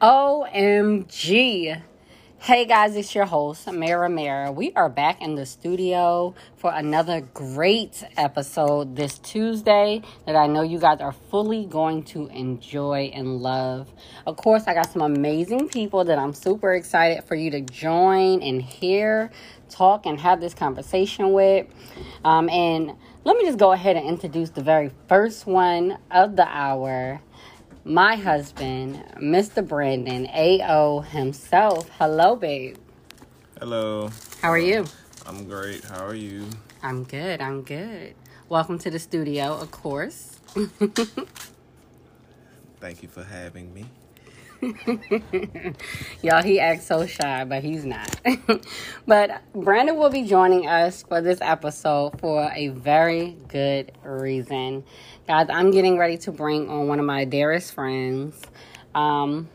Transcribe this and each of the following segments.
OMG. Hey guys, it's your host, Mara Mara. We are back in the studio for another great episode this Tuesday that I know you guys are fully going to enjoy and love. Of course, I got some amazing people that I'm super excited for you to join and hear, talk, and have this conversation with. Um, and let me just go ahead and introduce the very first one of the hour my husband, Mr. Brandon AO himself. Hello, babe. Hello. How are you? I'm great. How are you? I'm good. I'm good. Welcome to the studio, of course. Thank you for having me. Y'all, he acts so shy, but he's not. but Brandon will be joining us for this episode for a very good reason. Guys, I'm getting ready to bring on one of my dearest friends. Um,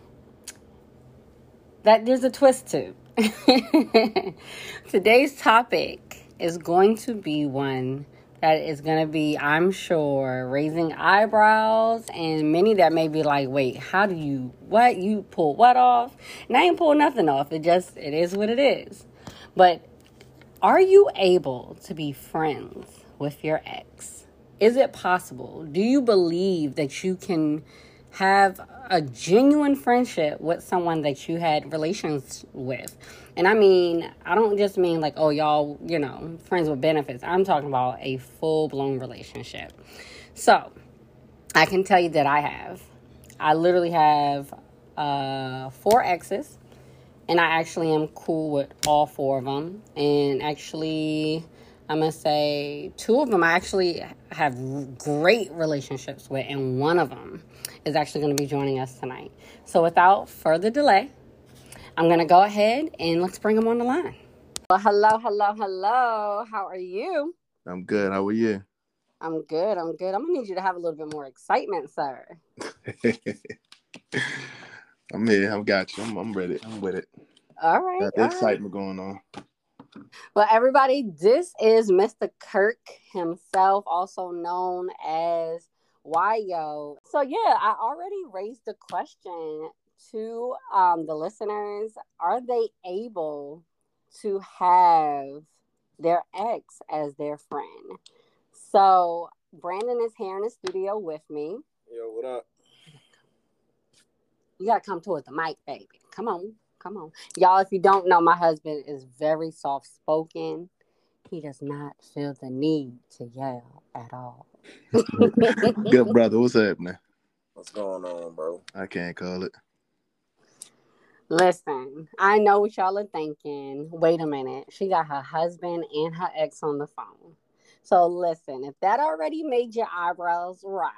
that there's a twist to. Today's topic is going to be one that is going to be, I'm sure, raising eyebrows and many that may be like, wait, how do you, what? You pull what off? And I ain't pull nothing off. It just, it is what it is. But are you able to be friends with your ex? Is it possible? Do you believe that you can have a genuine friendship with someone that you had relations with? And I mean, I don't just mean like, oh, y'all, you know, friends with benefits. I'm talking about a full blown relationship. So, I can tell you that I have. I literally have uh, four exes, and I actually am cool with all four of them. And actually, I'm gonna say two of them I actually have great relationships with, and one of them is actually gonna be joining us tonight. So, without further delay, I'm going to go ahead and let's bring them on the line. Well, hello, hello, hello. How are you? I'm good. How are you? I'm good. I'm good. I'm going to need you to have a little bit more excitement, sir. I'm here. I've got you. I'm, I'm ready. I'm with it. All right. Got the excitement right. going on. Well, everybody, this is Mr. Kirk himself, also known as Yo. So, yeah, I already raised the question to um, the listeners are they able to have their ex as their friend? So, Brandon is here in the studio with me. Yo, what up? You gotta come towards the mic, baby. Come on, come on. Y'all, if you don't know, my husband is very soft spoken. He does not feel the need to yell at all. Good brother, what's happening? What's going on, bro? I can't call it. Listen, I know what y'all are thinking. Wait a minute. She got her husband and her ex on the phone. So listen, if that already made your eyebrows rise,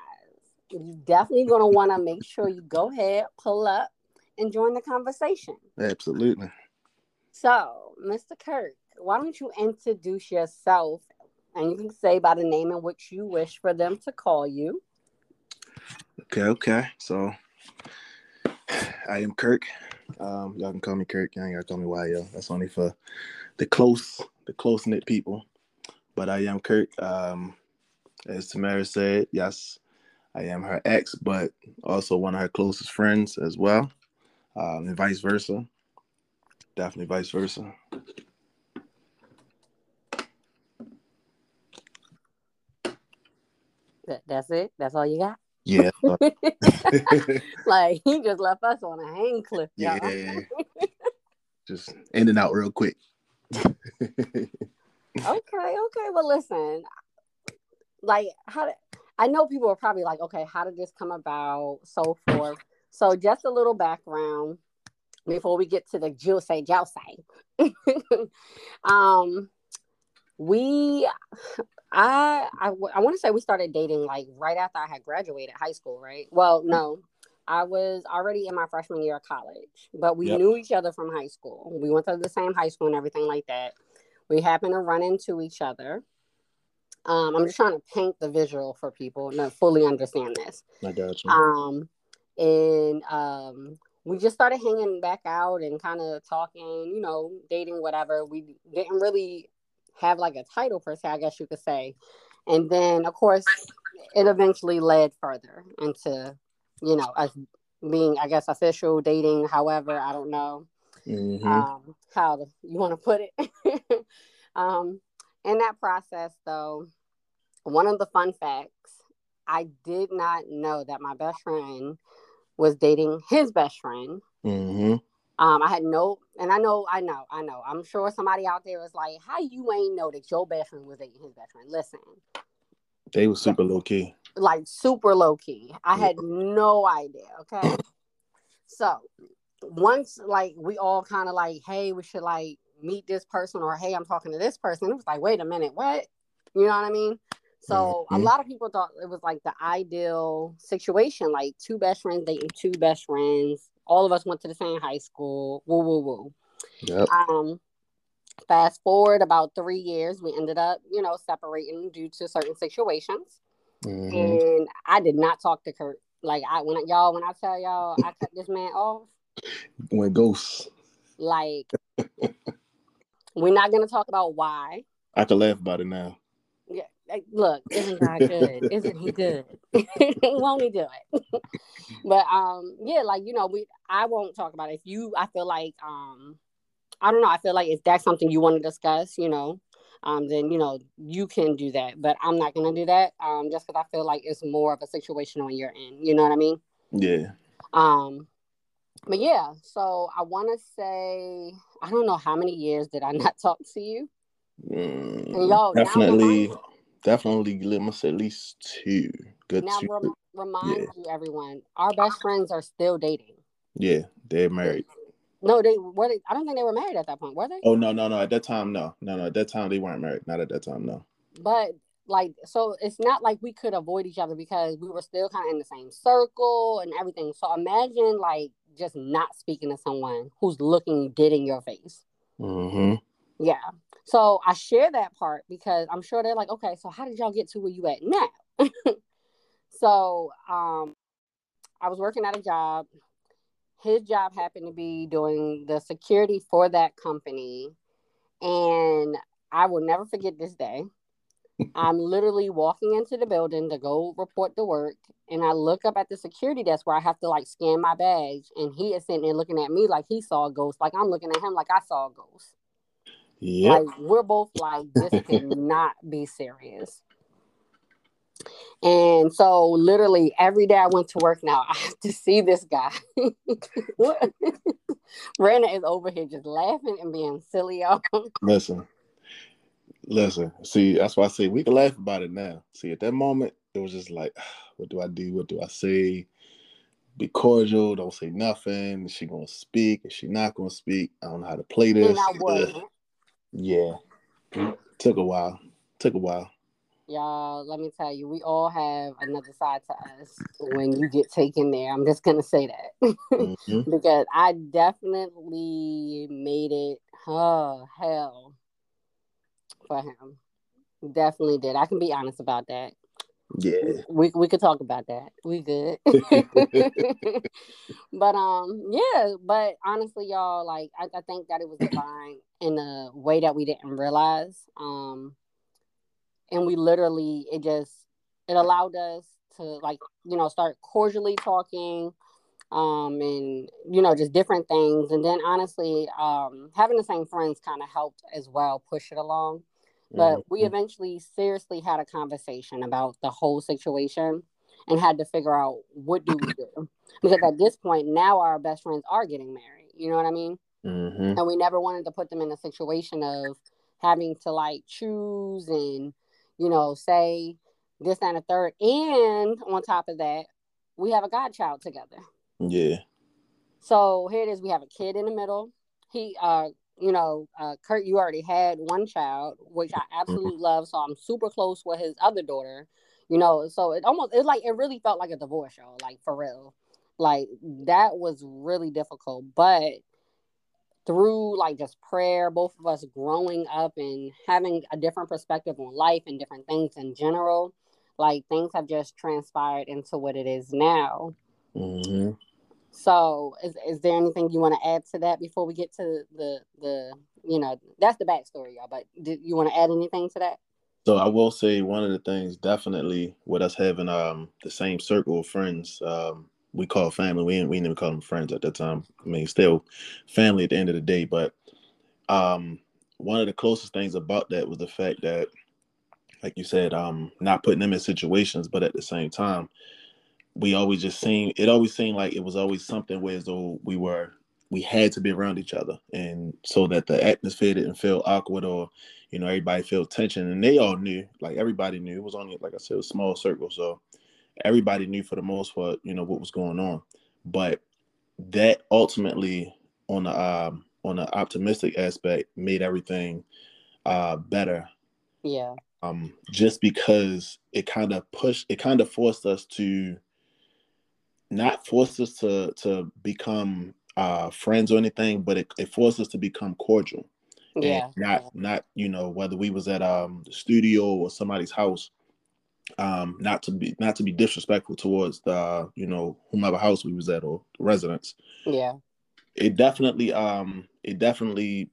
you're definitely going to want to make sure you go ahead, pull up, and join the conversation. Absolutely. So, Mr. Kirk, why don't you introduce yourself? And you can say by the name in which you wish for them to call you. Okay, okay. So, I am Kirk. Um, y'all can call me Kirk. Y'all gotta call me YO. That's only for the close, the close knit people. But I am Kirk. Um, as Tamara said, yes, I am her ex, but also one of her closest friends as well, um, and vice versa. Definitely vice versa. That's it. That's all you got. Yeah. like he just left us on a hang cliff. Yeah. just in and out real quick. okay, okay. Well listen. Like how did I know people are probably like, okay, how did this come about? So forth. So just a little background before we get to the juice juice. um we I I, I want to say we started dating like right after I had graduated high school, right? Well, no, I was already in my freshman year of college, but we yep. knew each other from high school. We went to the same high school and everything like that. We happened to run into each other. Um, I'm just trying to paint the visual for people to fully understand this. I got you. Um, and um, we just started hanging back out and kind of talking, you know, dating, whatever. We didn't really have like a title per se, I guess you could say. And then, of course, it eventually led further into, you know, us being, I guess, official dating. However, I don't know Mm-hmm. um, how to, you want to put it. um, in that process, though, one of the fun facts, I did not know that my best friend was dating his best friend. mm-hmm. Um, I had no, and I know, I know, I know. I'm sure somebody out there is like, "How you ain't know that your best friend was dating his best friend?" Listen, They were super low key. like super low key. I had no idea. Okay, so once like we all kind of like, "Hey, we should like meet this person," or "Hey, I'm talking to this person." It was like, "Wait a minute, what?" You know what I mean? So a Mhm. lot of people thought it was like the ideal situation, like two best friends dating two best friends. All of us went to the same high school. Woo woo woo. Yep. Um, fast forward about three years, we ended up, you know, separating due to certain situations. Mm-hmm. And I did not talk to Kurt. Like I when I, y'all when I tell y'all I cut this man off, Went ghosts. like we're not gonna talk about why. I could laugh about it now. Like, look, isn't God good? Isn't he good? won't he do it? but um, yeah, like you know, we I won't talk about it. If you, I feel like um, I don't know. I feel like if that's something you want to discuss, you know, um, then you know you can do that. But I'm not gonna do that. Um, just because I feel like it's more of a situation on your end. You know what I mean? Yeah. Um, but yeah. So I want to say I don't know how many years did I not talk to you. Mm, y'all, now definitely, remind- definitely. Let me say at least two. Good Now two. rem- remind Yeah. you, everyone, our best friends are still dating. yeah, they're married. No, they were. They, I don't think they were married at that point, were they? Oh no, no, no. At that time, no, no, no. At that time, they weren't married. Not at that time, no. But like, so it's not like we could avoid each other because we were still kind of in the same circle and everything. So imagine like just not speaking to someone who's looking dead in your face. Mm-hmm. Yeah. So I share that part because I'm sure they're like, okay, so how did y'all get to where you at now? so um I was working at a job. His job happened to be doing the security for that company. And I will never forget this day. I'm literally walking into the building to go report to work. And I look up at the security desk where I have to like scan my badge. And he is sitting there looking at me like he saw a ghost. Like I'm looking at him like I saw a ghost. Yep. Like we're both like, this cannot be serious. And so literally every day I went to work now, I have to see this guy. What? Brandon is over here just laughing and being silly, y'all. Listen, listen. See, that's why I say we can laugh about it now. See, at that moment, it was just like, what do I do? What do I say? Be cordial. Don't say nothing. Is she gonna speak? Is she not gonna speak? I don't know how to play this. And I wasn't. Yeah. Took a while. Took a while. Y'all, let me tell you, we all have another side to us when you get taken there. I'm just gonna say that. Mhm. because I definitely made it oh hell for him. Definitely did. I can be honest about that. Yeah. We we could talk about that. We good. but um yeah, but honestly y'all like I, I think that it was divine in a way that we didn't realize. Um and we literally it just it allowed us to like, you know, start cordially talking um and you know just different things and then honestly um having the same friends kind of helped as well push it along but we Mhm. eventually seriously had a conversation about the whole situation and had to figure out what do we do because at this point now our best friends are getting married you know what i mean Mhm. and we never wanted to put them in a situation of having to like choose and you know say this and a third and on top of that we have a godchild together Yeah. so here it is. We have a kid in the middle. He, uh, you know, uh, Kurt, you already had one child, which I absolutely love. So I'm super close with his other daughter. You know, so it almost it like it really felt like a divorce, y'all. Like for real, like that was really difficult. But through like just prayer, both of us growing up and having a different perspective on life and different things in general, like things have just transpired into what it is now. Mhm. So, is, is there anything you want to add to that before we get to the the you know, that's the backstory, y'all. But did you want to add anything to that? So I will say one of the things definitely with us having um the same circle of friends, um, we call family. We didn't we didn't even call them friends at that time. I mean, still family at the end of the day. But um, one of the closest things about that was the fact that, like you said, um, not putting them in situations, but at the same time, we always just seemed it always seemed like it was always something where as though we were we had to be around each other. And so that the atmosphere didn't feel awkward or you know everybody felt tension. And they all knew like everybody knew. It was only like i said a small circle. So everybody knew for the most part you know what was going on. But that ultimately on the um on the optimistic aspect made everything uh better. Yeah. um just because it kind of pushed it kind of forced us to not forced us to to become uh friends or anything but it, it forced us to become cordial Yeah. and not not you know whether we was at um the studio or somebody's house um not to be not to be disrespectful towards the you know whomever house we was at or residence. Yeah. it definitely um it definitely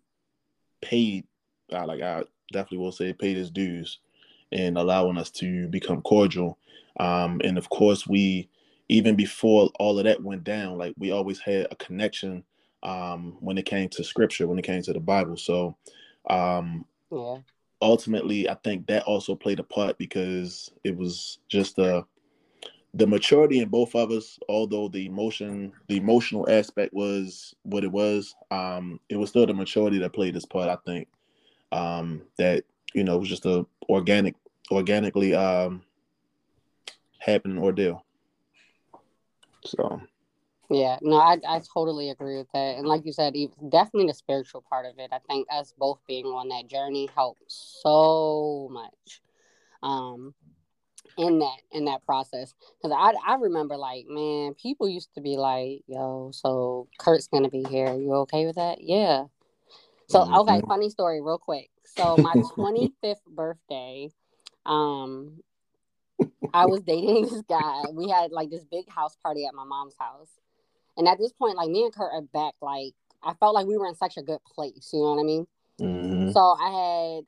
paid uh, like i definitely will say it paid its dues in allowing us to become cordial um and of course we even before all of that went down like we always had a connection um when it came to scripture when it came to the bible. So um Yeah. ultimately i think that also played a part because it was just the the maturity in both of us although the emotion the emotional aspect was what it was um it was still the maturity that played this part i think. Um that you know was just a organic organically um happening ordeal so Yeah, no, I I totally agree with that. And like you said, definitely the spiritual part of it. I think us both being on that journey helped so much. Um in that in that process because I, I remember like man people used to be like yo so kurt's gonna be here you okay with that yeah so okay Mhm. funny story real quick so my 25th birthday um i was dating this guy we had like this big house party at my mom's house and at this point like me and kurt are back like i felt like we were in such a good place you know what i mean Mhm. so I had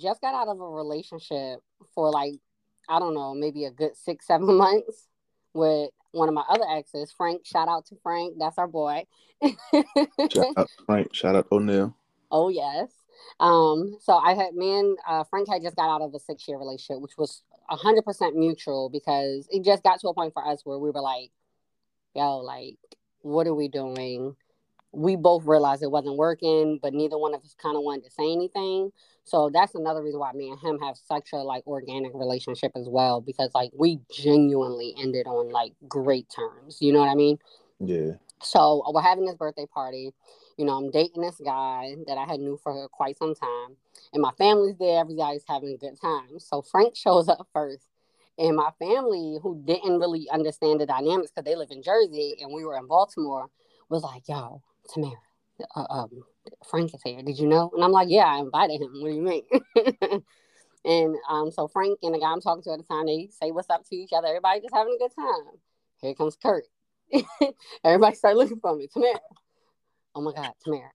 just got out of a relationship for like, I don't know, maybe a good six, seven months with one of my other exes, Frank. Shout out to Frank. That's our boy. shout out frank shout out o'neill oh yes. Um, so I had me and uh, Frank had just got out of a six year relationship, which was hundred percent mutual because it just got to a point for us where we were like, yo, like, what are we doing? we both realized it wasn't working, but neither one of us kind of wanted to say anything. So that's another reason why me and him have such a like organic relationship as well, because like we genuinely ended on like great terms. You know what I mean? yeah So uh, we're having this birthday party. You know, I'm dating this guy that I had knew for quite some time, and my family's there. Everybody's having a good time. So Frank shows up first, and my family, who didn't really understand the dynamics because they live in Jersey and we were in Baltimore, was like, "Yo, Tamara, uh, um, Frank is here. Did you know?" And I'm like, "Yeah, I invited him. What do you mean?" and um, so Frank and the guy I'm talking to at the time, they say what's up to each other. Everybody just having a good time. Here comes Kurt. Everybody start looking for me. Tamara. Oh my God, Tamara.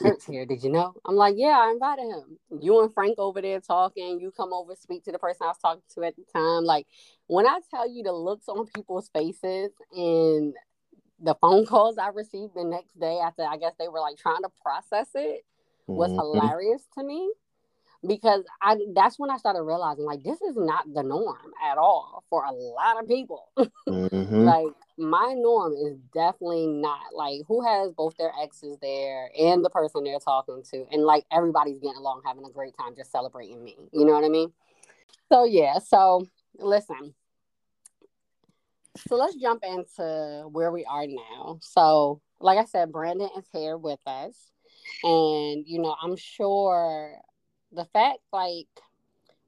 Kurt's here. Did you know? I'm like, yeah, I invited him. You and Frank over there talking. You come over, speak to the person I was talking to at the time. Like, when I tell you the looks on people's faces and the phone calls I received the next day after I guess they were like trying to process it was Mhm. hilarious to me because I that's when I started realizing like this is not the norm at all for a lot of people. Mhm. like my norm is definitely not like who has both their exes there and the person they're talking to and like everybody's getting along having a great time just celebrating me you know what i mean? So yeah so listen. So let's jump into where we are now. So like i said brandon is here with us and you know i'm sure the fact like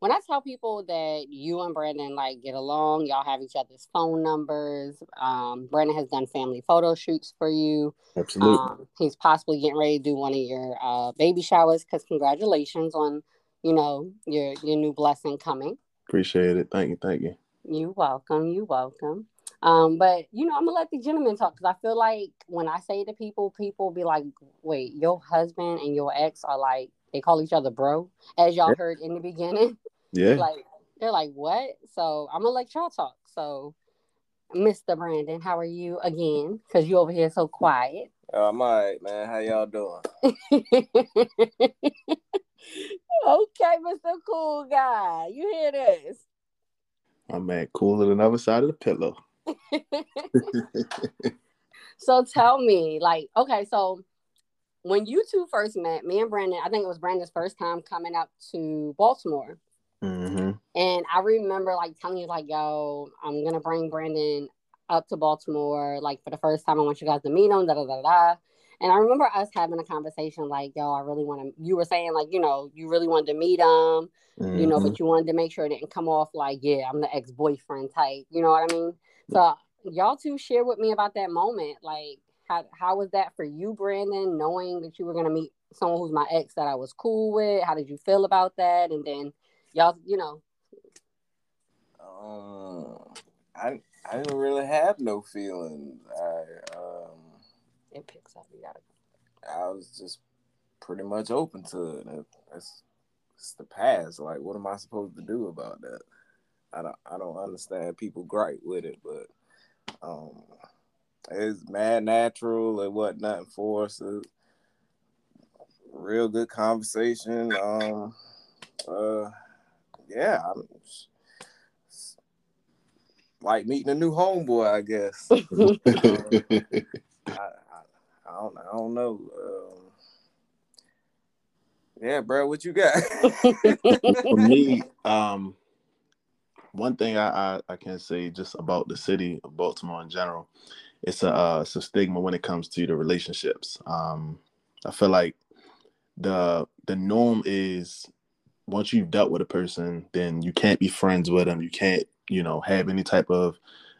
when I tell people that you and Brandon like get along, y'all have each other's phone numbers. Um, Brandon has done family photo shoots for you. Absolutely. Um, he's possibly getting ready to do one of your uh, baby showers because congratulations on you know your your new blessing coming. Appreciate it. Thank you. Thank you. You welcome. You welcome. Um, but you know, I'm gonna let the gentleman talk because I feel like when I say to people, people be like, "Wait, your husband and your ex are like they call each other bro," as y'all heard in the beginning. Yeah. like they're like, "What?" So I'm gonna let y'all talk. So, Mr. Brandon, how are you again? Because you over here so quiet. Uh, I'm all right, man. How y'all doing? okay, Mr. Cool Guy, you hear this? My man cooler than the other side of the pillow. so tell me, like, okay, so when you two first met, me and Brandon, I think it was Brandon's first time coming up to Baltimore. Mm-hmm. And I remember like telling you, like, yo, I'm gonna bring Brandon up to Baltimore, like for the first time. I want you guys to meet him, da da da da. And I remember us having a conversation, like, yo, I really want to. You were saying, like, you know, you really wanted to meet him, mm-hmm. you know, but you wanted to make sure it didn't come off like, yeah, I'm the ex boyfriend type. You know what I mean? So y'all two share with me about that moment. Like, how how was that for you, Brandon, knowing that you were gonna meet someone who's my ex that I was cool with? How did you feel about that? And then y'all, you know. Um, I I didn't really have no feelings. I um. It picks up. You gotta. I was just pretty much open to it. It's, it's the past. Like, what am I supposed to do about that? I don't I don't understand people gripe with it, but um, it's mad natural. and wasn't nothing forced. real good conversation. Um, uh, yeah, I'm, like meeting a new homeboy, I guess. I, I, I, don't, I don't know. Um, yeah, bro, what you got? For me, um, one thing I, I, I can say just about the city of Baltimore in general, it's a uh, it's a stigma when it comes to the relationships. Um, I feel like the the norm is once you've dealt with a person, then you can't be friends with them. You can't you know have any type of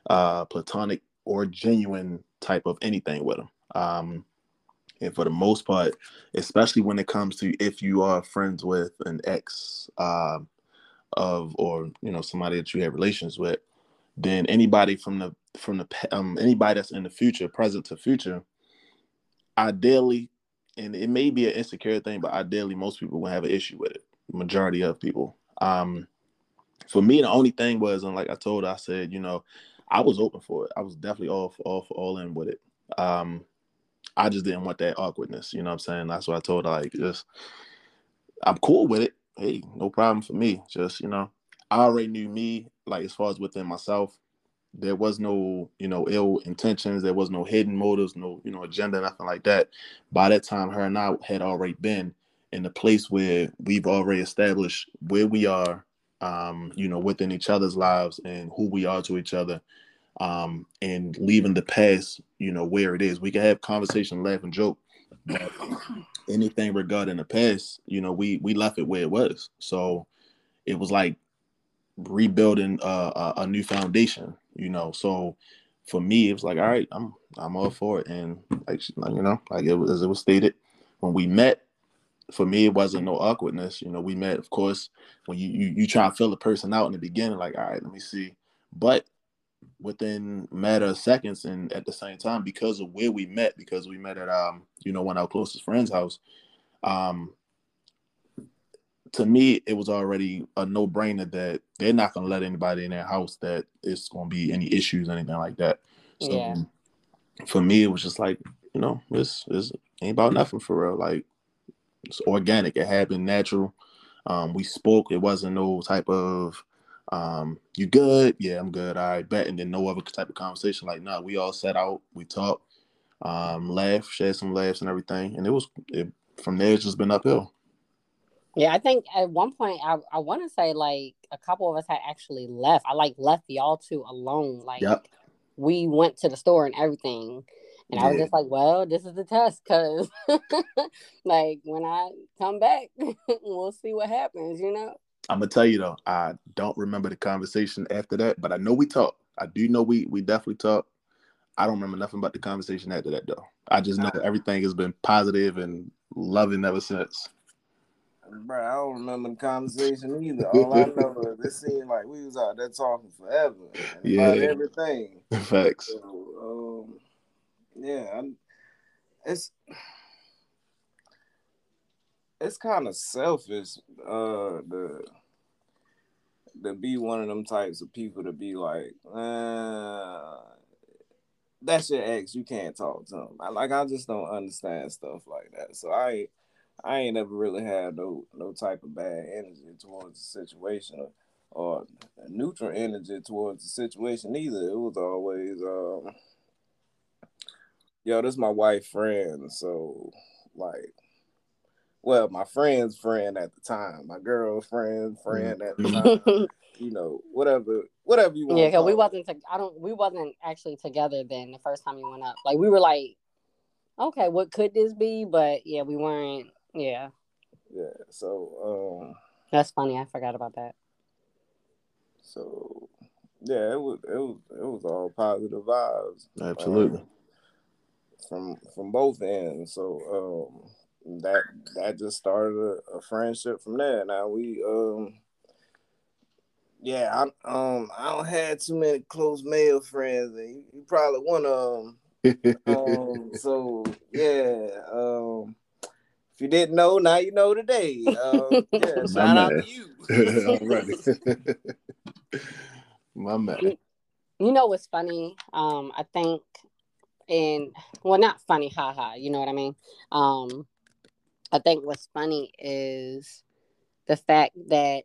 uh, platonic or genuine type of anything with them. Um, and for the most part, especially when it comes to if you are friends with an ex, uh, of or you know somebody that you have relations with then anybody from the from the um anybody that's in the future present to future ideally and it may be an insecure thing but ideally most people will have an issue with it majority of people um for me the only thing was and like i told i said you know i was open for it i was definitely all all, all in with it um i just didn't want that awkwardness you know what i'm saying that's what i told like just i'm cool with it hey, no problem for me. Just, you know, I already knew me, like as far as within myself. There was no, you know, ill intentions. There was no hidden motives, no, you know, agenda, nothing like that. By that time, her and I had already been in the place where we've already established where we are, um, you know, within each other's lives and who we are to each other, um, and leaving the past, you know, where it is. We can have conversation, laugh, and joke, but anything regarding the past, you know, we we left it where it was. So it was like rebuilding a, a new foundation, you know. So for me, it was like, all right, I'm I'm all for it, and like you know, like it was as it was stated when we met. For me, it wasn't no awkwardness. You know, we met, of course, when you you, you try to fill a person out in the beginning, like, all right, let me see. But within matter of seconds and at the same time because of where we met because we met at um you know one of our closest friends house um to me it was already a no-brainer that they're not going to let anybody in their house that it's going to be any issues anything like that so yeah. for me it was just like you know this this ain't about nothing for real like it's organic it happened natural um we spoke it wasn't no type of um, you good? Yeah, I'm good. I right, bet. And then no other type of conversation. Like, nah, we all set out, we talked, um, laugh, shared some laughs and everything. And it was it, from there. It's just been uphill. Yeah, I think at one point I, I want to say like a couple of us had actually left. I like left y'all two alone. Like yep. we went to the store and everything. And yeah. I was just like, well, this is the test because like when I come back, we'll see what happens, you know? I'm gonna tell you though, I don't remember the conversation after that, but I know we talked. I do know we we definitely talked. I don't remember nothing about the conversation after that though. I just know everything has been positive and loving ever since. Bro, I don't remember the conversation either. All I know is it seemed like we was out there talking forever Yeah. about everything. Facts. So, um, yeah, I'm, it's it's kind of selfish uh the to be one of them types of people to be like, uh, that's your ex. You can't talk to him. I, like I just don't understand stuff like that. So I I ain't ever really had no no type of bad energy towards the situation or, or neutral energy towards the situation either. It was always um yo, this is my wife friend, so like well, my friend's friend at the time, my girlfriend friend at the time, you know, whatever, whatever you want. yeah, because we wasn't. To, I don't. We wasn't actually together then. The first time you went up, like we were like, okay, what could this be? But yeah, we weren't. Yeah, Yeah, so um, that's funny. I forgot about that. so yeah, it was it was it was all positive vibes. Absolutely. um, from from both ends. So um, that that just started a, a friendship from there. Now we um yeah, I um I don't have too many close male friends, and you, you probably one of them. Um, so yeah, um, if you didn't know, now you know today. Um, yeah, My shout out to you. All right. My man. You know what's funny? Um, I think, and well, not funny, haha. You know what I mean? Um, I think what's funny is the fact that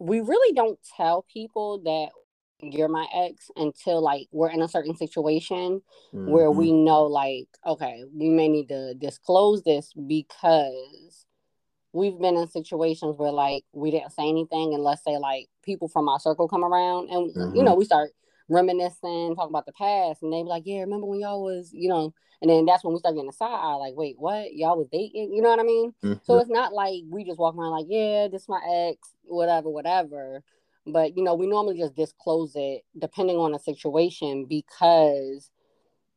we really don't tell people that you're my ex until like we're in a certain situation where Mhm. we know like okay we may need to disclose this because we've been in situations where like we didn't say anything and let's say like people from our circle come around and you know we start reminiscing talk about the past and they be like yeah remember when y'all was you know and then that's when we start getting a side eye like wait what? Y'all was dating? You know what i mean? Mhm. so it's not like we just walk around like yeah this my ex whatever whatever. But you know we normally just disclose it depending on the situation because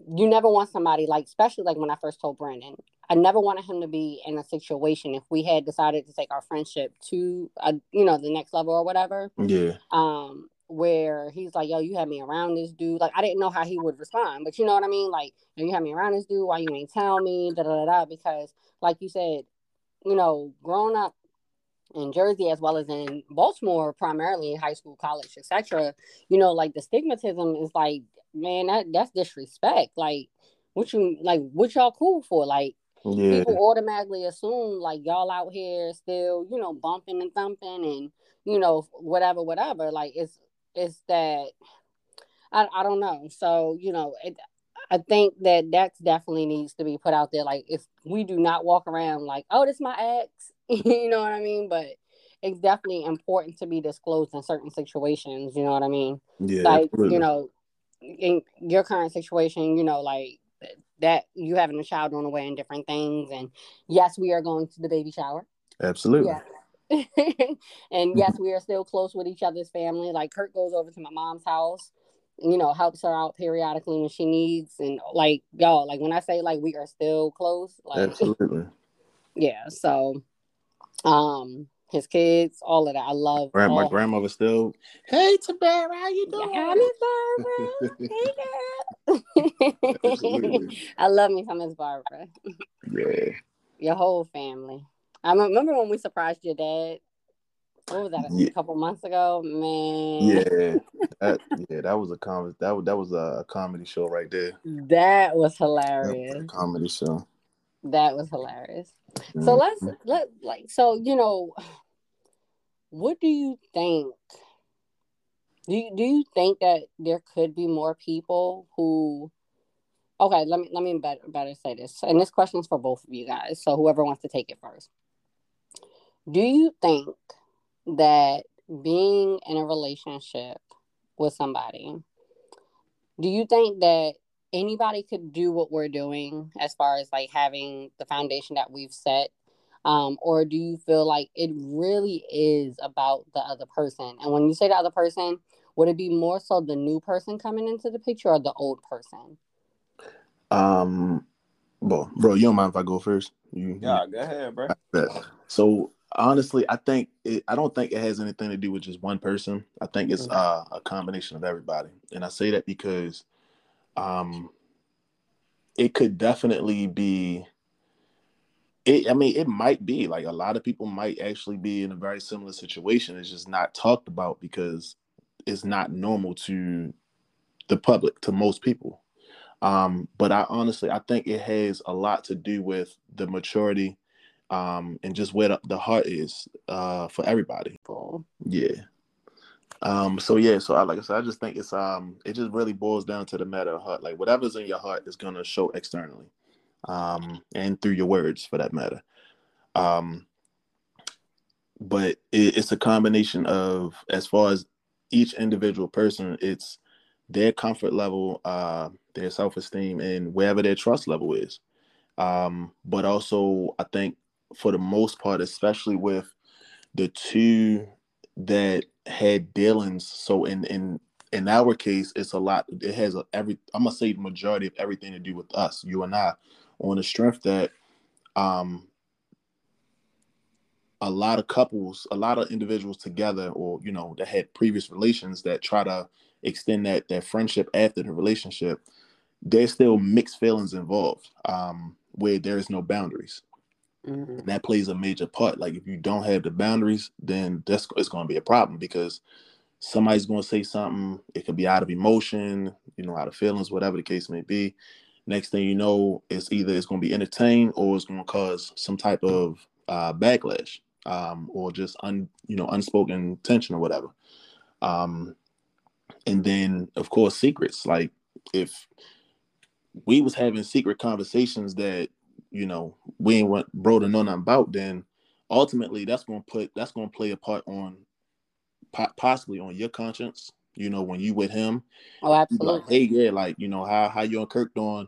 you never want somebody like especially like when i first told brandon i never wanted him to be in a situation if we had decided to take our friendship to a, you know the next level or whatever. Yeah. um where he's like yo you had me around this dude like i didn't know how he would respond but you know what i mean like you had me around this dude why you ain't tell me da da da da because like you said you know growing up in Jersey as well as in Baltimore, primarily in high school, college, etc. You know, like the stigmatism is like, man, that that's disrespect. Like, what you like? What y'all cool for? Like, Yeah. people automatically assume like y'all out here still, you know, bumping and thumping and you know whatever, whatever. Like, it's it's that I I don't know. So you know, it, I think that that definitely needs to be put out there. Like, if we do not walk around like, oh, this my ex, you know what I mean? But it's definitely important to be disclosed in certain situations. You know what I mean? Yeah. like absolutely. you know, in your current situation, you know, like that you having a child on the way and different things. And yes, we are going to the baby shower. Absolutely. Yeah. and yes, we are still close with each other's family. Like Kurt goes over to my mom's house, you know, helps her out periodically when she needs. And like y'all, like when I say like we are still close, like Absolutely. yeah. So, um, his kids, all of that, I love. Grand, my grandmother still. Hey, Tabara, how you doing? Yeah, Miss Barbara. Hey, girl. Absolutely. I love me some Miss Barbara. Yeah. Your whole family. I remember when we surprised your dad. What was that? Yeah. A couple months ago, man. Yeah. That, yeah, that was a com- that was that was a comedy show right there. That was That was a hilarious. comedy show. That was hilarious. So Mhm. let's let like so you know, what do you think? Do you, do you think that there could be more people who? Okay, let me let me better better say this, and this question is for both of you guys. So whoever wants to take it first, do you think that being in a relationship with somebody, do you think that anybody could do what we're doing as far as like having the foundation that we've set um, or do you feel like it really is about the other person and when you say the other person would it be more so the new person coming into the picture or the old person Um, well, bro, you don't mind if I go first? You, Yeah, go ahead, bro. So Honestly, I think it, I don't think it has anything to do with just one person. I think it's Mhm. uh, a combination of everybody, and I say that because um, it could definitely be. It, I mean, it might be like a lot of people might actually be in a very similar situation. It's just not talked about because it's not normal to the public, to most people. Um, but I honestly, I think it has a lot to do with the maturity um, and just where the, the heart is uh, for everybody. Yeah. Um, so yeah, so I, like I said, I just think it's um, it just really boils down to the matter of heart. Like whatever's in your heart is gonna show externally, um, and through your words for that matter. Um, but it, it's a combination of as far as each individual person, it's their comfort level, uh, their self esteem, and wherever their trust level is. Um, but also, I think for the most part, especially with the two that had dealings, so in in in our case, it's a lot. It has a, every. I'm gonna say the majority of everything to do with us, you and I, on the strength that um a lot of couples, a lot of individuals together, or you know, that had previous relations that try to extend that that friendship after the relationship, there's still mixed feelings involved, um, where there is no boundaries. Mhm. And that plays a major part. Like if you don't have the boundaries, then that's it's going to be a problem because somebody's going to say something. It could be out of emotion, you know, out of feelings, whatever the case may be. Next thing you know, it's either it's going to be entertained or it's going to cause some type of uh, backlash um, or just un, you know, unspoken tension or whatever. Um, and then of course secrets. Like if we was having secret conversations that you know we ain't want bro to know nothing about, then ultimately that's gonna put that's gonna play a part on possibly on your conscience. You know when you with him, Oh, be like, absolutely. hey, yeah, like you know how how you and Kirk doing,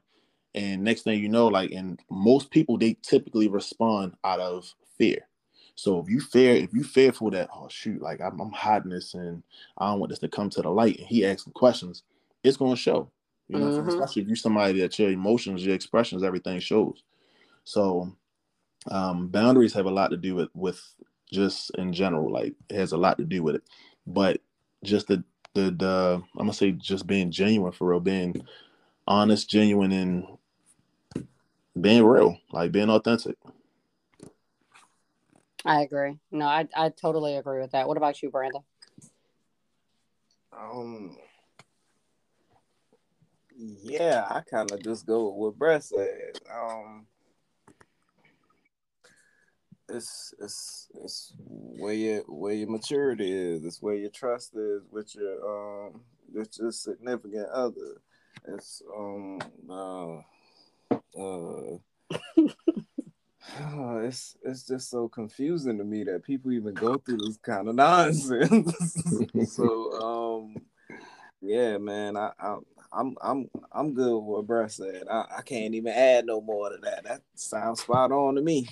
and next thing you know, like and most people they typically respond out of fear. So if you fear, if you fearful that oh shoot, like I'm, I'm hiding this and I don't want this to come to the light, and he asking questions, it's gonna show. You know, Mhm. especially if you're somebody that your emotions, your expressions, everything shows. So um, boundaries have a lot to do with with just in general, like it has a lot to do with it. But just the the the I'm gonna say just being genuine for real, being honest, genuine, and being real, like being authentic. I agree. No, I I totally agree with that. What about you, Brandon? Um, yeah, I kind of just go with what Brett said. Um, it's it's it's where your where your maturity is. It's where your trust is with your um with your significant other. It's um uh uh. It's it's just so confusing to me that people even go through this kind of nonsense. so um yeah, man, I, I I'm I'm I'm good with what Brett said. I, I can't even add no more to that. That sounds spot on to me.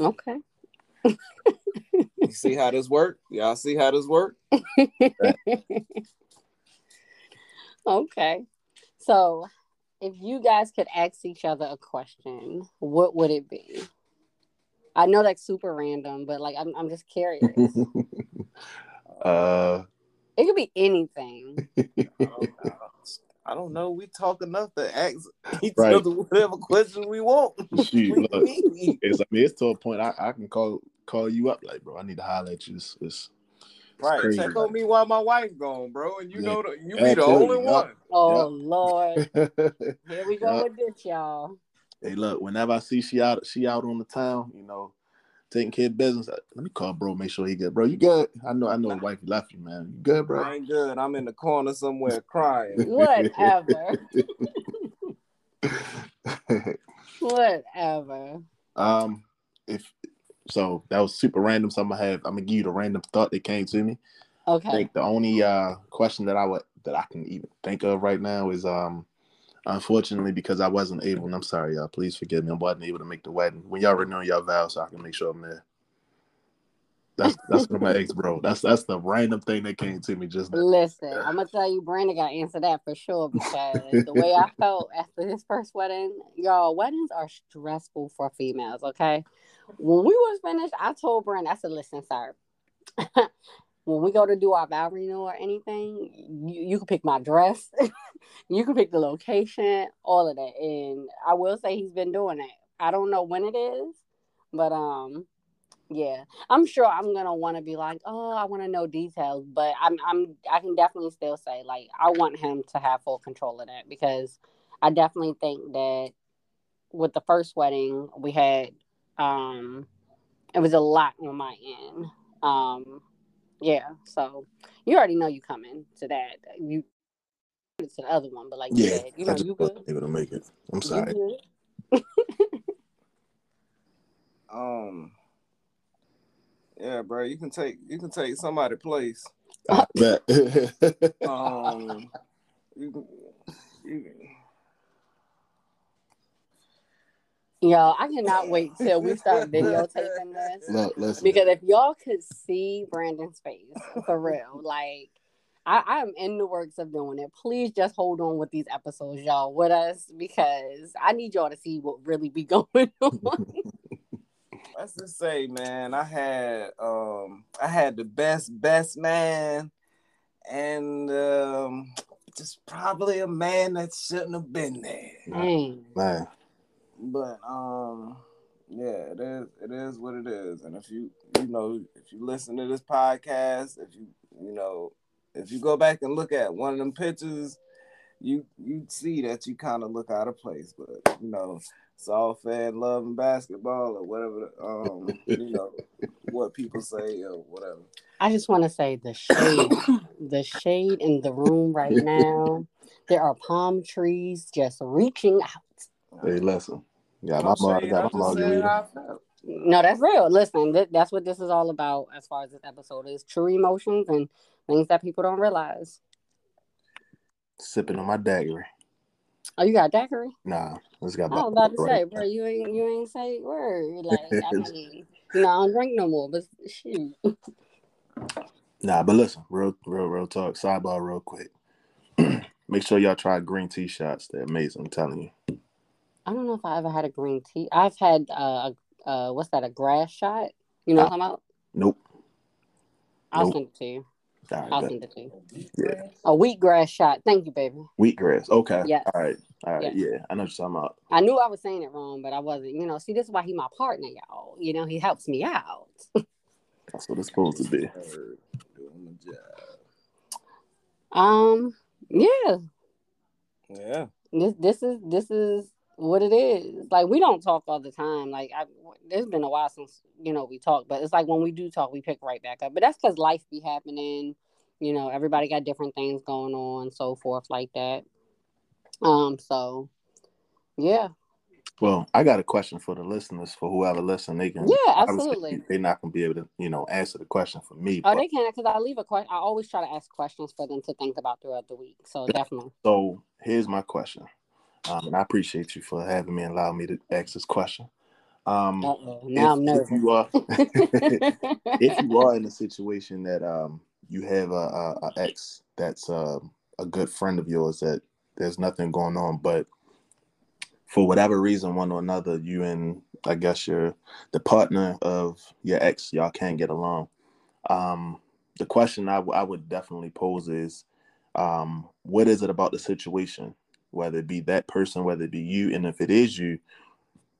Okay. You see how this work? Y'all see how this work? okay. So, if you guys could ask each other a question, what would it be? I know that's super random, but like I'm I'm just curious. uh, It could be anything. I don't know. We talk enough to ask each Right. other whatever question we want. shoot, What look, do you mean? it's I mean it's to a point I, I can call call you up like, bro, I need to holler at you. It's, it's, it's Right. crazy. Check on me while my wife gone, bro. And you Yeah. know the, you Yeah, be the only you, one. Oh Lord. Here we go Yeah. with this, y'all. hey, look, whenever I see she out, she out on the town, you know, taking care of business. uh, Let me call bro, make sure he good. Bro, you good? I know, I know, his wife left you, man. You good, bro? I ain't good. I'm in the corner somewhere crying. Whatever. Whatever. um, if so, that was super random. So I'm gonna have, I'm gonna give you the random thought that came to me. Okay. I Okay. think the only uh question that I would that I can even think of right now is um unfortunately because I wasn't able and I'm sorry y'all please forgive me I wasn't able to make the wedding when y'all renew your vows so I can make sure I'm there. That's that's for my ex bro. That's that's the random thing that came to me just now. Listen, I'm gonna tell you, Brandon got to answer that for sure because the way I felt after his first wedding, y'all, weddings are stressful for females. Okay, when we was finished, I told Brent, I said, listen, sir, when we go to do our vow renewal or anything, you, you can pick my dress, you can pick the location, all of that. And I will say he's been doing that. I don't know when it is, but um, yeah, I'm sure I'm gonna want to be like, oh, I want to know details, but I'm I'm I can definitely still say like I want him to have full control of that because I definitely think that with the first wedding we had, um, it was a lot on my end. Um, yeah, so you already know you coming to that. You to the other one, but like you Yeah, said, you I know just you wasn't good. able to make it. I'm sorry. Um, yeah, bro, you can take you can take somebody place. I bet. Um, you can, you can, Yo, I cannot wait till we start videotaping this. Look, listen. Because if y'all could see Brandon's face, for real, like I, I am in the works of doing it. Please just hold on with these episodes, y'all, with us because I need y'all to see what really be going on. let's just say, man, I had um I had the best best man and um just probably a man that shouldn't have been there. Dang. Man, But um yeah, it is it is what it is. And if you you know, if you listen to this podcast, if you you know, if you go back and look at one of them pictures, you you see that you kind of look out of place. But you know, it's all fair in love and basketball or whatever um you know what people say or whatever. I just want to say the shade, the shade in the room right now. There are palm trees just reaching out. Hey, listen. Yeah, my mom got I'm my just margarita. how I felt. No, that's real. Listen, th- that's what this is all about as far as this episode is true emotions and things that people don't realize. Sipping on my daiquiri. Oh, you got daiquiri? Nah, let's got I was about to say, bro, you ain't you ain't say word. Like, I mean, you know, I don't drink no more, but shoot. Nah, but listen, real, real, real talk. Sidebar, real quick. Make sure y'all try green tea shots. They're amazing. I'm telling you. I don't know if I ever had a green tea. I've had uh, uh, what's that? A grass shot? You know what I'm talking about? Nope. I'll Nope. send it to you. All right, I'll send it to you. Yeah. A wheatgrass shot. Thank you, baby. Wheatgrass. Okay. Yes. All right. All right. Yes. Yeah. I know what you're talking about. I knew I was saying it wrong, but I wasn't. You know, see, this is why he my partner, y'all. You know, he helps me out. That's what it's supposed to be. Doing my job. Um, yeah. Yeah. This this is this is what it is. Like we don't talk all the time. Like I, there's been a while since you know we talked, but it's like when we do talk, we pick right back up. But that's because life be happening. You know, everybody got different things going on, so forth, like that. Um. So, yeah, Well, I got a question for the listeners. For whoever listen, they can. Yeah, absolutely. They're not gonna be able to, you know, answer the question for me. oh, they can because I leave a question. I always try to ask questions for them to think about throughout the week. So definitely. So here's my question, um, and I appreciate you for having me and allowing me to ask this question. Um, now I'm if, nervous. if you are, if you are in a situation that um you have a, a, a ex that's um a good friend of yours that there's nothing going on, but for whatever reason, one or another, you and I guess your the partner of your ex, y'all can't get along. Um, the question I, w- I would definitely pose is, um, what is it about the situation, whether it be that person, whether it be you, and if it is you,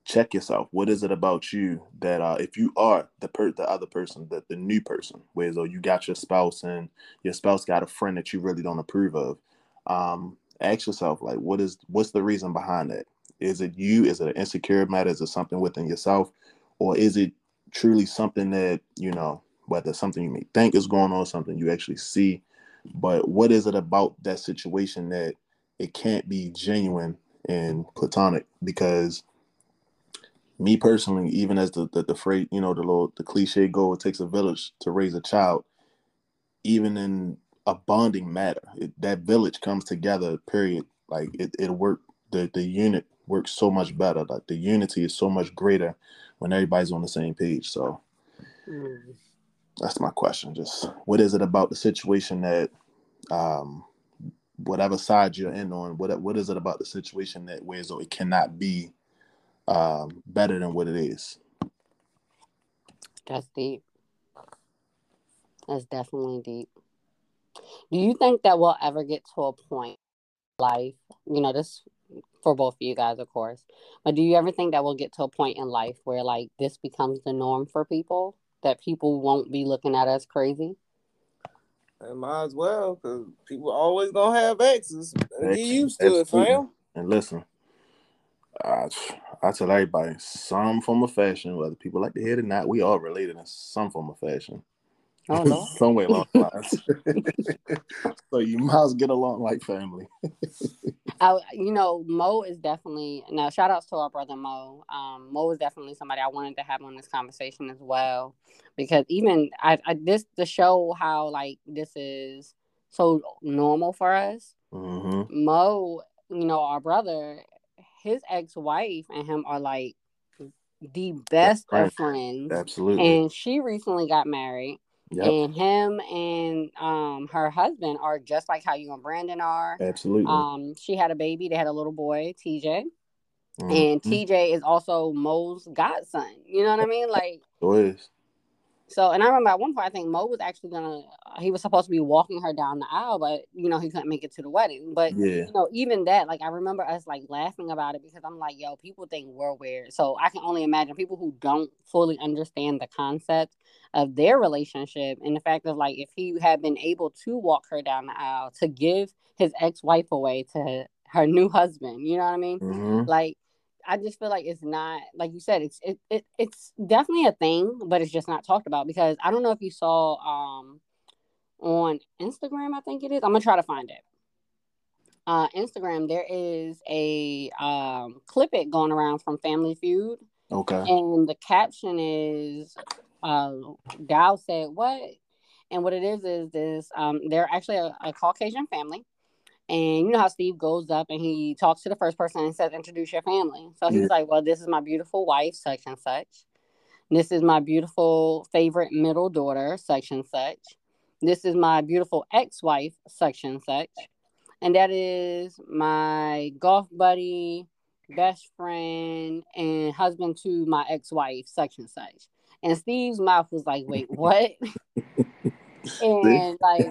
check yourself. What is it about you that uh, if you are the per the other person, that the new person, whereas though you got your spouse and your spouse got a friend that you really don't approve of, um, ask yourself like what is what's the reason behind that? Is it you? Is it an insecure matter? Is it something within yourself? Or is it truly something that, you know, whether something you may think is going on, something you actually see, but what is it about that situation that it can't be genuine and platonic? Because me personally, even as the the, the phrase, you know, the little the cliche go, it takes a village to raise a child. Even in a bonding matter, it, that village comes together. Period. Like it, it work. The the unit works so much better. Like the unity is so much greater when everybody's on the same page. So Mm. that's my question. Just what is it about the situation that, um, whatever side you're in on, what what is it about the situation that where so it cannot be um, better than what it is? That's deep. That's definitely deep. Do you think that we'll ever get to a point life, you know, this for both of you guys, of course, but do you ever think that we'll get to a point in life where like this becomes the norm for people? That people won't be looking at us crazy? It might as well, because people always gonna have exes. Get used to it, fam. And listen, I, I tell everybody, some form of fashion, whether people like to hear it or not, we all related in some form of fashion. Oh no. some way along lines. so you might as get along like family. I, you know, Mo is definitely now. Shout outs to our brother Mo. Um, Mo is definitely somebody I wanted to have on this conversation as well, because even I, I this to show how like this is so normal for us. Mm-hmm. Mo, you know, our brother, his ex wife and him are like the best right. of friends, Absolutely. and she recently got married. Yep. And him and um her husband are just like how you and Brandon are. Absolutely. Um, she had a baby. They had a little boy, TJ, Mhm. and TJ is also Mo's godson. You know what I mean? Like So so. And I remember at one point, I think Mo was actually gonna. He was supposed to be walking her down the aisle, but you know he couldn't make it to the wedding. But Yeah. you know, even that, like I remember us like laughing about it because I'm like, yo, people think we're weird. So I can only imagine people who don't fully understand the concept of their relationship and the fact of like if he had been able to walk her down the aisle to give his ex-wife away to her new husband, you know what I mean? hmm Like I just feel like it's not like you said, it's it, it it's definitely a thing, but it's just not talked about because I don't know if you saw um on Instagram, I think it is. I'm gonna try to find it. Uh Instagram, there is a um clip it going around from Family Feud, Okay. and the caption is uh Dow said what? And what it is is this um they're actually a, a Caucasian family. And you know how Steve goes up and he talks to the first person and says, Introduce your family. So he's Yeah. like, Well, this is my beautiful wife, such and such. This is my beautiful favorite middle daughter, such and such. This is my beautiful ex wife, such and such. And that is my golf buddy, best friend, and husband to my ex wife, such and such. And Steve's mouth was like, Wait, what? and like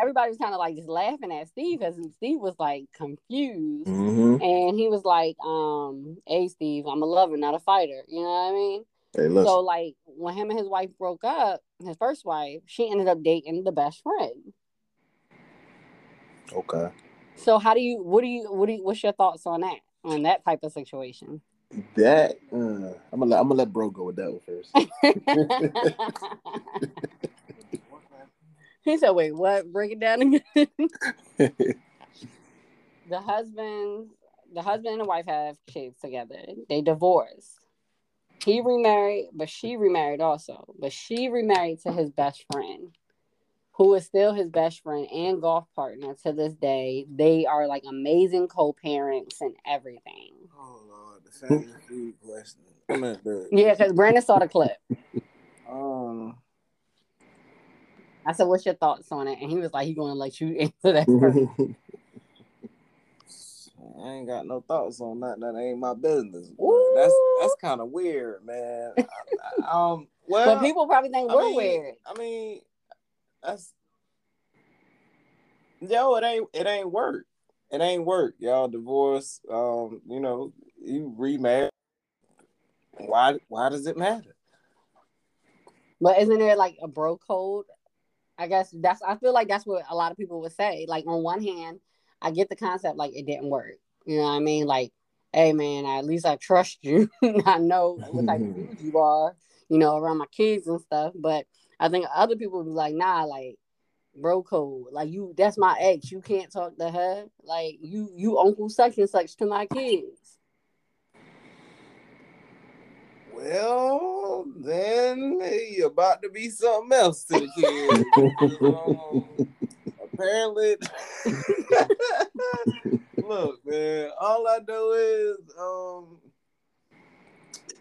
everybody was kind of like just laughing at Steve because Steve was like confused. hmm And he was like, um, hey Steve, I'm a lover, not a fighter. You know what I mean? Hey. So like when him and his wife broke up, his first wife, she ended up dating the best friend. okay. So how do you what do you what do you what's your thoughts on that? On that type of situation? That uh, I'm gonna let, I'm gonna let bro go with that one first. he said, wait, what? Break it down again. the husband the husband and the wife have kids together. They divorced. He remarried, but she remarried also. But she remarried to his best friend, who is still his best friend and golf partner to this day. They are like amazing co-parents and everything. Oh Lord, the family question. I meant the Yeah, because Brandon saw the clip. um I said, "What's your thoughts on it?" And he was like, "He going to let you answer that. I ain't got no thoughts on that. That ain't my business. Ooh. That's that's kind of weird, man. I, I, um, well, but people probably think I we're mean, weird. I mean, that's yo. It ain't. It ain't work. It ain't work. Y'all Divorce, Um, you know, you remarried. Why? Why does it matter? But isn't there like a bro code? I guess that's. I feel like that's what a lot of people would say. Like on one hand, I get the concept like it didn't work. You know what I mean? Like, hey man, at least I trust you. I know what type of dude you are. You know, around my kids and stuff. But I think other people would be like, nah, like bro code. Like you, that's my ex. You can't talk to her. Like you, you uncle such and such to my kids. Well, then you're about to be something else to the kids. um, apparently, look, man. All I know is, um,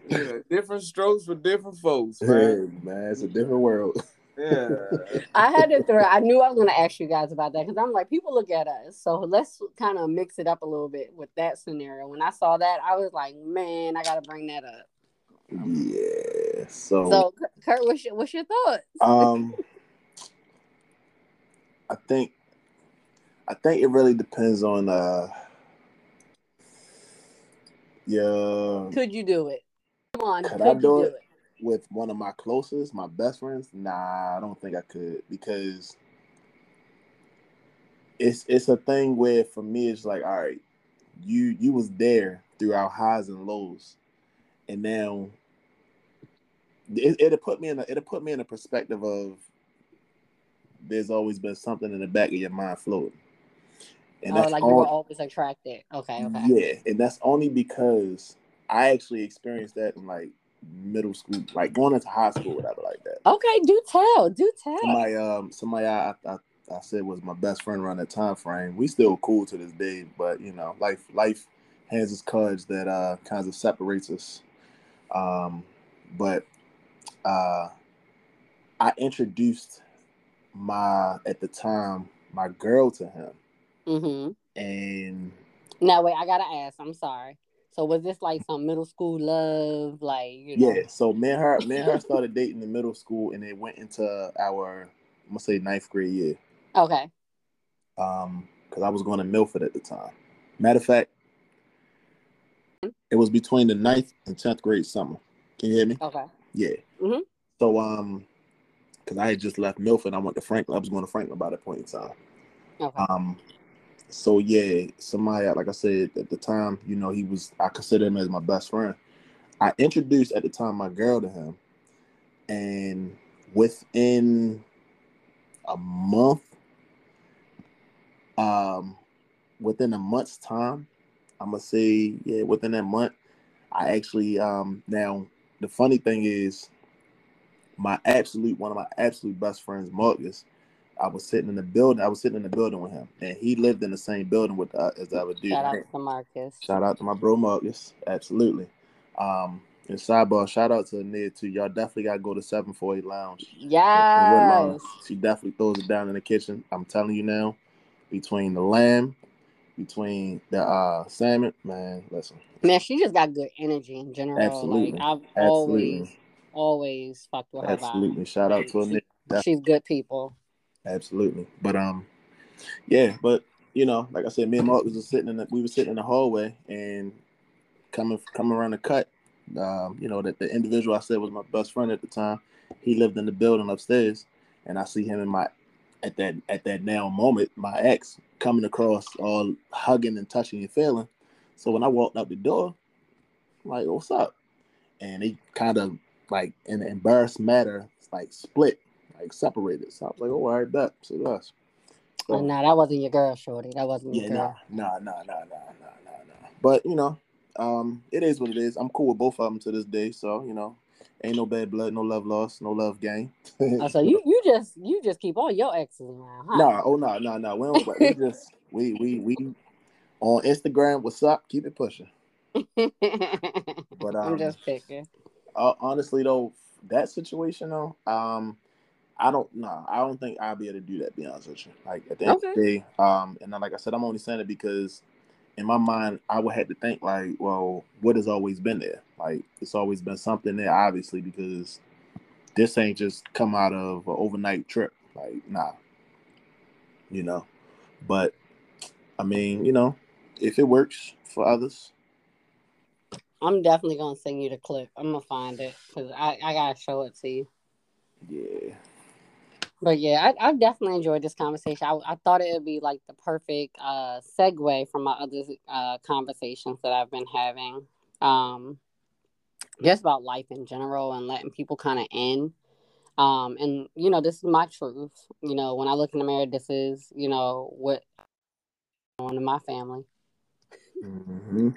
yeah, different strokes for different folks, Hey, man. man, it's a different world. Yeah, I had to throw. I knew I was going to ask you guys about that because I'm like, people look at us. So let's kind of mix it up a little bit with that scenario. When I saw that, I was like, man, I got to bring that up. Yeah. So, So, Kurt, what's your, what's your thoughts? um, I think, I think it really depends on uh, yeah. Could you do it? On, Could could, I do do it? it? with one of my closest, my best friends, nah, I don't think I could because it's it's a thing where for me it's like, all right, you you was there throughout highs and lows, and now it, it'll put me in a it'll put me in a perspective of there's always been something in the back of your mind floating, and oh, that's like you were always attracted. Okay, okay. yeah, and that's only because I actually experienced that in like middle school, like going into high school, whatever, like that. Okay, do tell, do tell. Somebody, um, somebody I, I, I said was my best friend around that time frame. We still cool to this day, but you know, life, life has its cards that uh kinds of separates us. Um, but uh, I introduced my at the time my girl to him, Mm-hmm. and Now wait, I gotta ask. I'm sorry. So was this like some middle school love, like you know? Yeah, so me and her, me and her started dating in middle school, and it went into our, I'm gonna say ninth grade year, Okay. um, because I was going to Milford at the time. Matter of fact, it was between the ninth and tenth grade summer. Can you hear me? Okay. Yeah. Mhm. So um, because I had just left Milford, I went to Franklin. I was going to Franklin by that point in time. Okay. Um, so yeah, somebody like I said at the time, you know, he was I consider him as my best friend. I introduced at the time my girl to him, and within a month, um, within a month's time, I'm gonna say yeah, within that month, I actually um now the funny thing is my absolute one of my absolute best friends, Marcus. I was sitting in the building. I was sitting in the building with him, and he lived in the same building with uh, as I would do. Shout out to Marcus. Shout out to my bro Marcus. Absolutely. Um, and sidebar, shout out to Ned too. Y'all definitely gotta go to 748 Lounge. in Woodlawn. Yes. She definitely throws it down in the kitchen. I'm telling you now, between the lamb, between the uh salmon, man, listen. Man, she just got good energy in general. Absolutely. Like I've Absolutely. always, always fucked with her Absolutely. Shout out to vibe. She's good people. Absolutely. But um, yeah, but you know, like I said, me and Mark was just sitting in the we were sitting in the hallway and coming coming around the cut. Um, you know, that the individual I said was my best friend at the time, he lived in the building upstairs, and I see him in my at that at that now moment, my ex coming across all hugging and touching and feeling. So when I walked out the door, I'm like, what's up? And he kind of like in an embarrassed manner, like split like separated. So I was like, oh, all right, bet. So that's. Oh, nah, that wasn't your girl, Shorty. That wasn't Yeah, your girl. nah, nah, nah, nah, nah, nah, nah. But you know, um, it is what it is. I'm cool with both of them to this day. So you know, ain't no bad blood, no love lost, no love gain. Oh, so you you just you just keep all your exes around, huh? Nah, oh no, no, no. We don't. We just we we we on Instagram. What's up? Keep it pushing. But um, I'm just picking. uh, honestly though, that situation though, um, I don't know. I don't think I'll be able to do that. Be honest with you. Like at the end of the day, um, and then, like I said, I'm only saying it because in my mind, I would have to think like, well, what has always been there? Like it's always been something there, obviously, because this ain't just come out of an overnight trip. Like, nah, you know. But I mean, you know, if it works for others, I'm definitely gonna send you the clip. I'm gonna find it because I, I gotta show it to you. yeah, But yeah, I, I've definitely enjoyed this conversation. I, I thought it would be like the perfect uh, segue from my other uh, conversations that I've been having, um, just about life in general and letting people kind of in. Um, and you know, this is my truth. You know, when I look in the mirror, this is you know what on in my family. hmm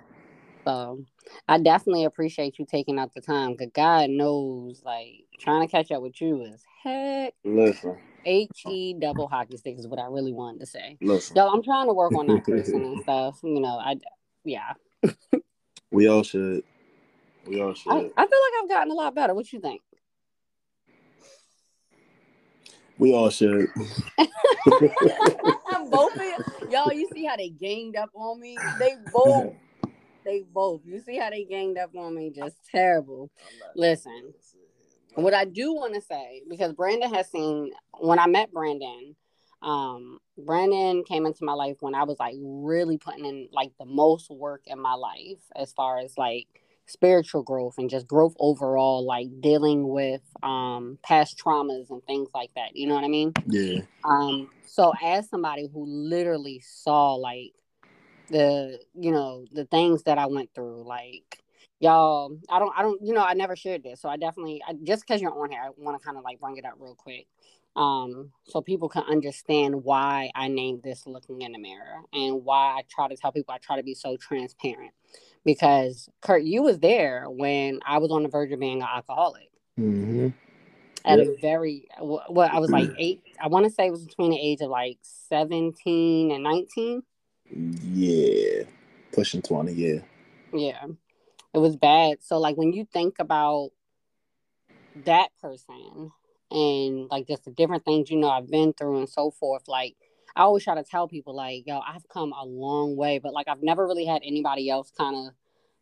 So I definitely appreciate you taking out the time because God knows, like, trying to catch up with you is heck. listen, H E double hockey stick is what I really wanted to say. listen. Yo, I'm trying to work on that cursing and stuff. You know, I, yeah. We all should. We all should. I, I feel like I've gotten a lot better. What you think? we all should. both of y'all, you see how they ganged up on me? They both, they both. You see how they ganged up on me? Just terrible. Listen, what I do want to say because Brandon has seen when I met Brandon. Um, Brandon came into my life when I was like really putting in like the most work in my life as far as like spiritual growth and just growth overall, like dealing with um past traumas and things like that. You know what I mean? Yeah. Um, so as somebody who literally saw like the you know the things that I went through, like y'all, I don't I don't you know I never shared this, so I definitely I, just because you're on here, I want to kind of like bring it up real quick, um, so people can understand why I named this looking in the mirror and why I try to tell people I try to be so transparent because Kurt, you was there when I was on the verge of being an alcoholic. Mm-hmm. At Yeah. a very well, I was like eight. I want to say it was between the age of like seventeen and nineteen. Yeah. Pushing 20, yeah. Yeah, it was bad. So like when you think about that person and like just the different things you know I've been through and so forth, like I always try to tell people like, yo, I've come a long way, but like I've never really had anybody else kind of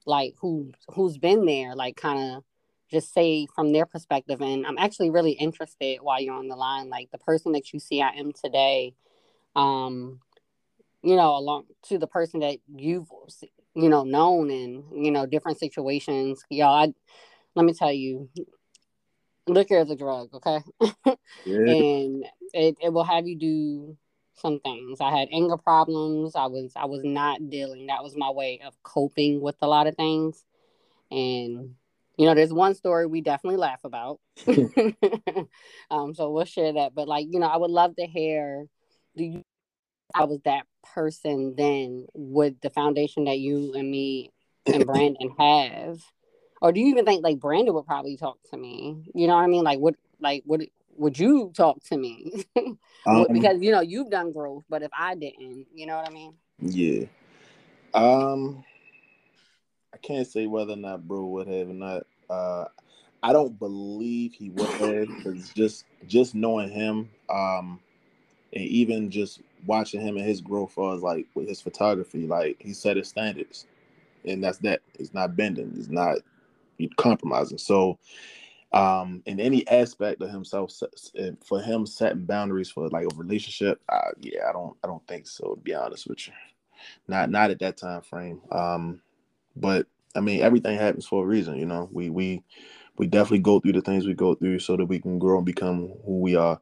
like who who's been there, like kind of just say from their perspective. And I'm actually really interested while you're on the line, like the person that you see I am today, um, you know, along to the person that you've you know known in you know different situations. Y'all, I let me tell you, liquor is a drug, okay? Yeah. and it, it will have you do some things. I had anger problems. I was I was not dealing. That was my way of coping with a lot of things. And you know, there's one story we definitely laugh about. um, so we'll share that. But like, you know, I would love to hear do you I was that person then with the foundation that you and me and Brandon have? Or do you even think like Brandon would probably talk to me? You know what I mean? Like would like would would you talk to me? Um, because you know you've done growth, but if I didn't, you know what I mean? Yeah. Um, I can't say whether or not bro would have or not. Uh, I don't believe he would have because just just knowing him, um, and even just watching him and his growth as like with his photography, like he set his standards, and that's that. It's not bending. It's not compromising. So, um, in any aspect of himself, for him setting boundaries for like a relationship, yeah, I don't, I don't think so. To be honest with you, not not at that time frame. Um, but I mean, everything happens for a reason. You know, we we we definitely go through the things we go through so that we can grow and become who we are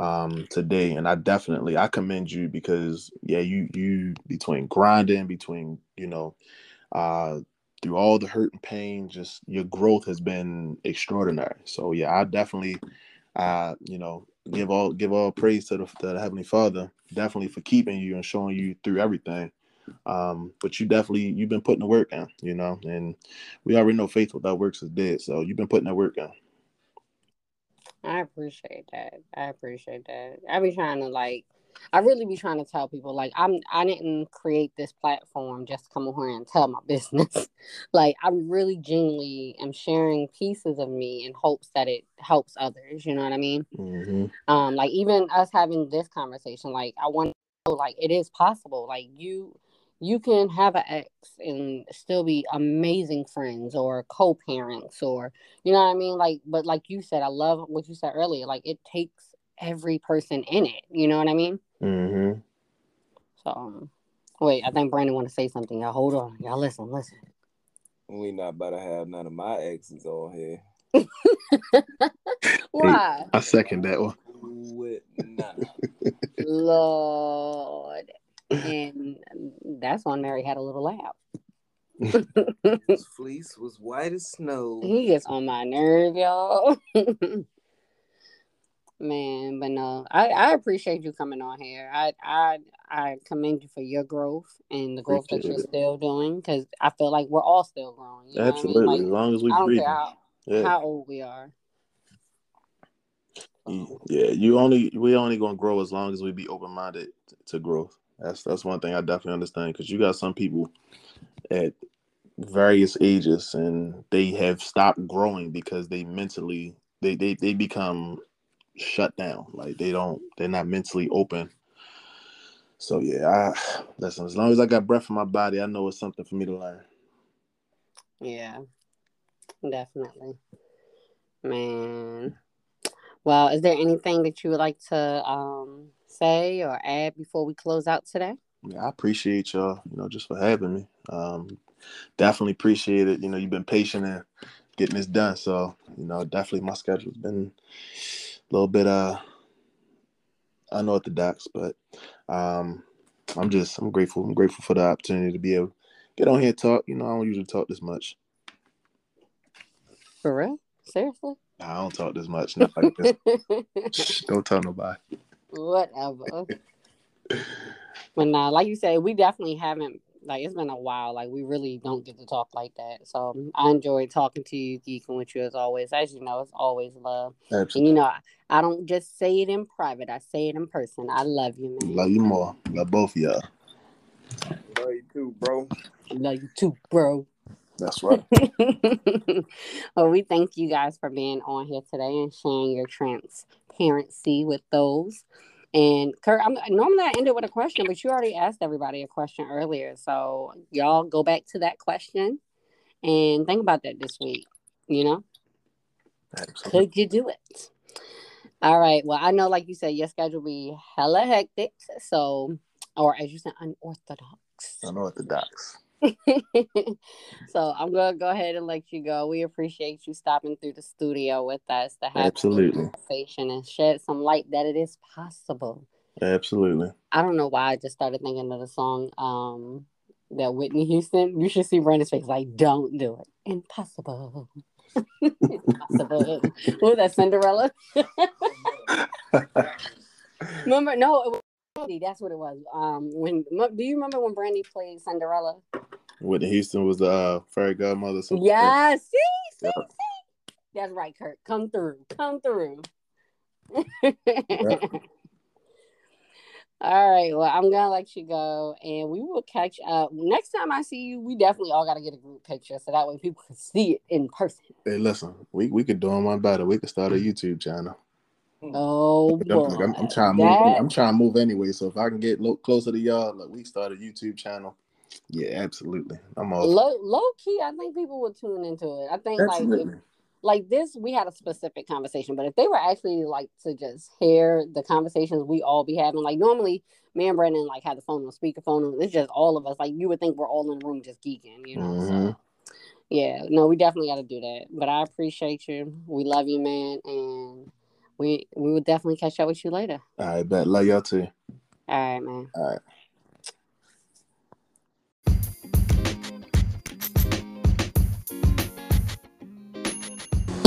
um today. And i definitely i commend you because yeah you you between grinding between you know uh through all the hurt and pain just your growth has been extraordinary. So yeah i definitely uh you know give all give all praise to the, to the heavenly father definitely for keeping you and showing you through everything. Um but you definitely you've been putting the work in you know and we already know faith without works is dead. So you've been putting that work in I appreciate that. I appreciate that. I be trying to like I really be trying to tell people like I'm I didn't create this platform just to come on here and tell my business. like I really genuinely am sharing pieces of me in hopes that it helps others. You know what I mean? hmm Um, like even us having this conversation, like I want to know, like it is possible. Like you you can have an ex and still be amazing friends or co-parents or you know what I mean? Like but like you said, I love what you said earlier. Like it takes every person in it. You know what I mean? mm-hmm. So um, wait, I think Brandon want to say something. Y'all hold on. Y'all listen, listen. We not about to have none of my exes on here. Why? I second that one. With none. Lord. And that's when Mary had a little laugh. His fleece was white as snow. He gets on my nerve, y'all. Man, but no, I, I appreciate you coming on here. I I I commend you for your growth and the growth that you're it. still doing because I feel like we're all still growing. You know I mean? Absolutely. Like, as long as we I don't breathing. care how, Yeah. how old we are. Mm, yeah. You only we only gonna grow as long as we be open minded to growth. That's that's one thing I definitely understand because you got some people at various ages and they have stopped growing because they mentally they they, they become shut down. Like they don't they're not mentally open. So yeah, I listen, as long as I got breath in my body, I know it's something for me to learn. Yeah, definitely. Man. Well, is there anything that you would like to um, say or add before we close out today? Yeah, I appreciate y'all, you know, just for having me. Um, definitely appreciate it. You know, you've been patient and getting this done. So, you know, definitely my schedule's been a little bit uh unorthodox, but um I'm just I'm grateful. I'm grateful for the opportunity to be able to get on here and talk. You know, I don't usually talk this much. For real? Seriously? Nah, I don't talk this much. Not like this. Don't tell nobody. Whatever. but nah, like you said, we definitely haven't like it's been a while. Like we really don't get to talk like that. So mm-hmm. I enjoyed talking to you, geeking with you as always. As you know, it's always love. Absolutely. And you know, I, I don't just say it in private. I say it in person. I love you, man. Love you more. Love both of y'all. Love you too, bro. Love you too, bro. That's right. well, we thank you guys for being on here today and sharing your transparency with those. And Kurt, I'm normally I end it with a question, but you already asked everybody a question earlier. So y'all go back to that question and think about that this week. You know, Absolutely. could you do it? All right. Well, I know, like you said, your schedule be hella hectic. So, or as you said, unorthodox. Unorthodox. so I'm gonna go ahead and let you go. We appreciate you stopping through the studio with us to have Absolutely. conversation and shed some light that it is possible. Absolutely. I don't know why I just started thinking of the song um that Whitney Houston. You should see Brandon's face like, don't do it. Impossible. Impossible. what was that, Cinderella? remember? No, it was Brandy. That's what it was. Um, when do you remember when Brandy played Cinderella? Whitney Houston was the uh, fairy godmother. so- Yes. See, see, Yeah. see. That's right, Kurt. Come through. Come through. All right. Well, I'm gonna let you go, and we will catch up next time I see you. We definitely all got to get a group picture so that way people can see it in person. Hey, listen, we, we could do them one better. We could start a YouTube channel. Oh I'm, boy, I'm, I'm trying to move. That- I'm trying to move anyway. So if I can get lo- closer to y'all, like we start a YouTube channel. Yeah, absolutely. I'm all. low low key. I think people would tune into it. I think like if, like this, we had a specific conversation, but if they were actually like to just hear the conversations we all be having, like normally me and Brandon like had the phone on speakerphone, and it's just all of us. Like you would think we're all in the room just geeking, you know. Mhm. So yeah, no, we definitely got to do that. But I appreciate you. We love you, man, and we we will definitely catch up with you later. All right, bet. Love y'all too. All right, man. All right.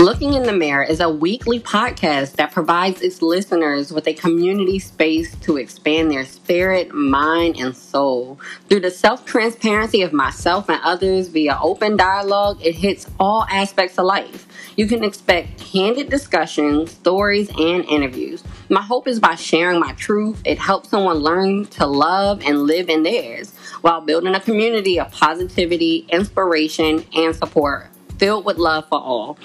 Looking in the Mirror is a weekly podcast that provides its listeners with a community space to expand their spirit, mind, and soul. Through the self transparency of myself and others via open dialogue, it hits all aspects of life. You can expect candid discussions, stories, and interviews. My hope is by sharing my truth, it helps someone learn to love and live in theirs while building a community of positivity, inspiration, and support filled with love for all.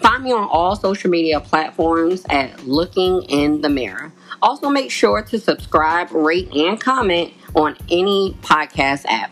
Find me on all social media platforms at Looking in the Mirror. Also, make sure to subscribe, rate, and comment on any podcast app.